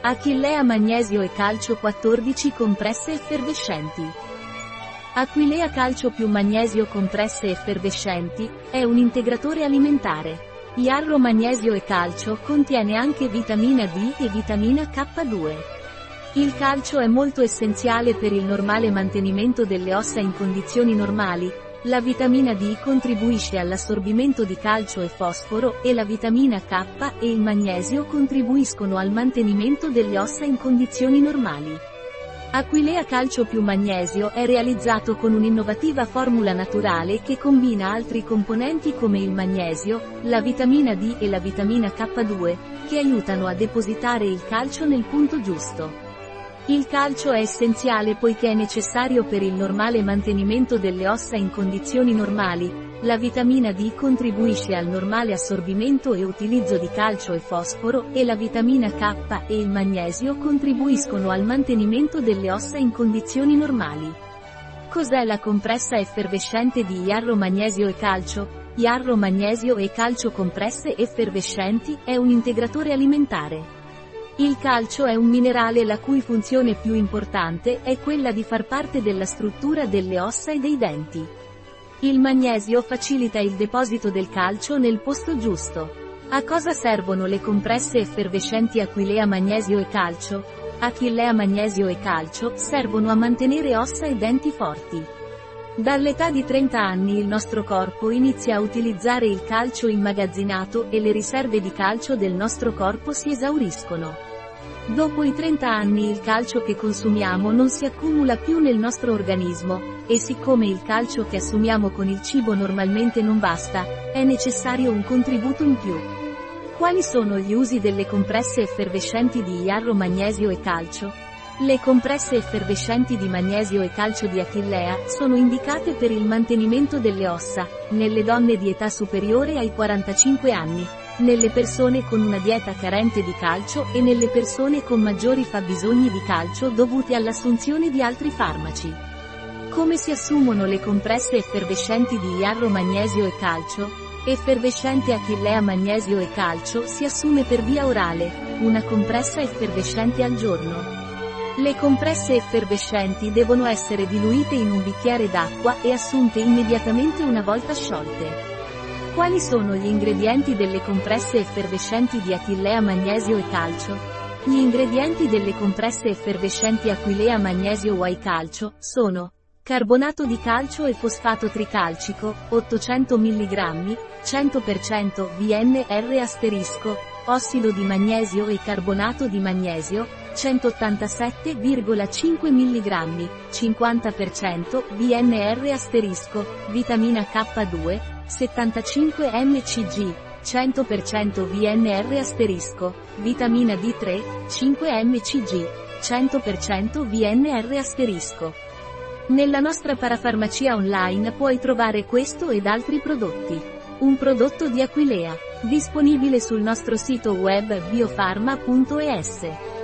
Achillea magnesio e calcio 14 compresse effervescenti. Aquilea calcio più magnesio compresse effervescenti, è un integratore alimentare. Iarro magnesio e calcio contiene anche vitamina D e vitamina K2. Il calcio è molto essenziale per il normale mantenimento delle ossa in condizioni normali, la vitamina D contribuisce all'assorbimento di calcio e fosforo, e la vitamina K e il magnesio contribuiscono al mantenimento delle ossa in condizioni normali. Aquilea Calcio più Magnesio è realizzato con un'innovativa formula naturale che combina altri componenti come il magnesio, la vitamina D e la vitamina K2, che aiutano a depositare il calcio nel punto giusto. Il calcio è essenziale poiché è necessario per il normale mantenimento delle ossa in condizioni normali, la vitamina D contribuisce al normale assorbimento e utilizzo di calcio e fosforo, e la vitamina K e il magnesio contribuiscono al mantenimento delle ossa in condizioni normali. Cos'è la compressa effervescente di iarro magnesio e calcio? Iarro magnesio e calcio compresse effervescenti è un integratore alimentare. Il calcio è un minerale la cui funzione più importante è quella di far parte della struttura delle ossa e dei denti. Il magnesio facilita il deposito del calcio nel posto giusto. A cosa servono le compresse effervescenti Aquilea magnesio e calcio? Achillea magnesio e calcio servono a mantenere ossa e denti forti. Dall'età di 30 anni il nostro corpo inizia a utilizzare il calcio immagazzinato e le riserve di calcio del nostro corpo si esauriscono. Dopo i 30 anni il calcio che consumiamo non si accumula più nel nostro organismo, e siccome il calcio che assumiamo con il cibo normalmente non basta, è necessario un contributo in più. Quali sono gli usi delle compresse effervescenti di iarro magnesio e calcio? Le compresse effervescenti di magnesio e calcio di Achillea sono indicate per il mantenimento delle ossa, nelle donne di età superiore ai 45 anni, nelle persone con una dieta carente di calcio e nelle persone con maggiori fabbisogni di calcio dovuti all'assunzione di altri farmaci. Come si assumono le compresse effervescenti di iarro magnesio e calcio? Effervescente achillea magnesio e calcio si assume per via orale, una compressa effervescente al giorno. Le compresse effervescenti devono essere diluite in un bicchiere d'acqua e assunte immediatamente una volta sciolte. Quali sono gli ingredienti delle compresse effervescenti di Achillea magnesio e calcio? Gli ingredienti delle compresse effervescenti Aquilea magnesio y calcio sono carbonato di calcio e fosfato tricalcico, 800 mg, 100% VNR asterisco, ossido di magnesio e carbonato di magnesio, 187,5 mg, 50% VNR asterisco, vitamina K2, 75 mcg, 100% VNR asterisco, vitamina D3, 5 mcg, 100% VNR asterisco. Nella nostra parafarmacia online puoi trovare questo ed altri prodotti. Un prodotto di Aquilea, disponibile sul nostro sito web biofarma.es.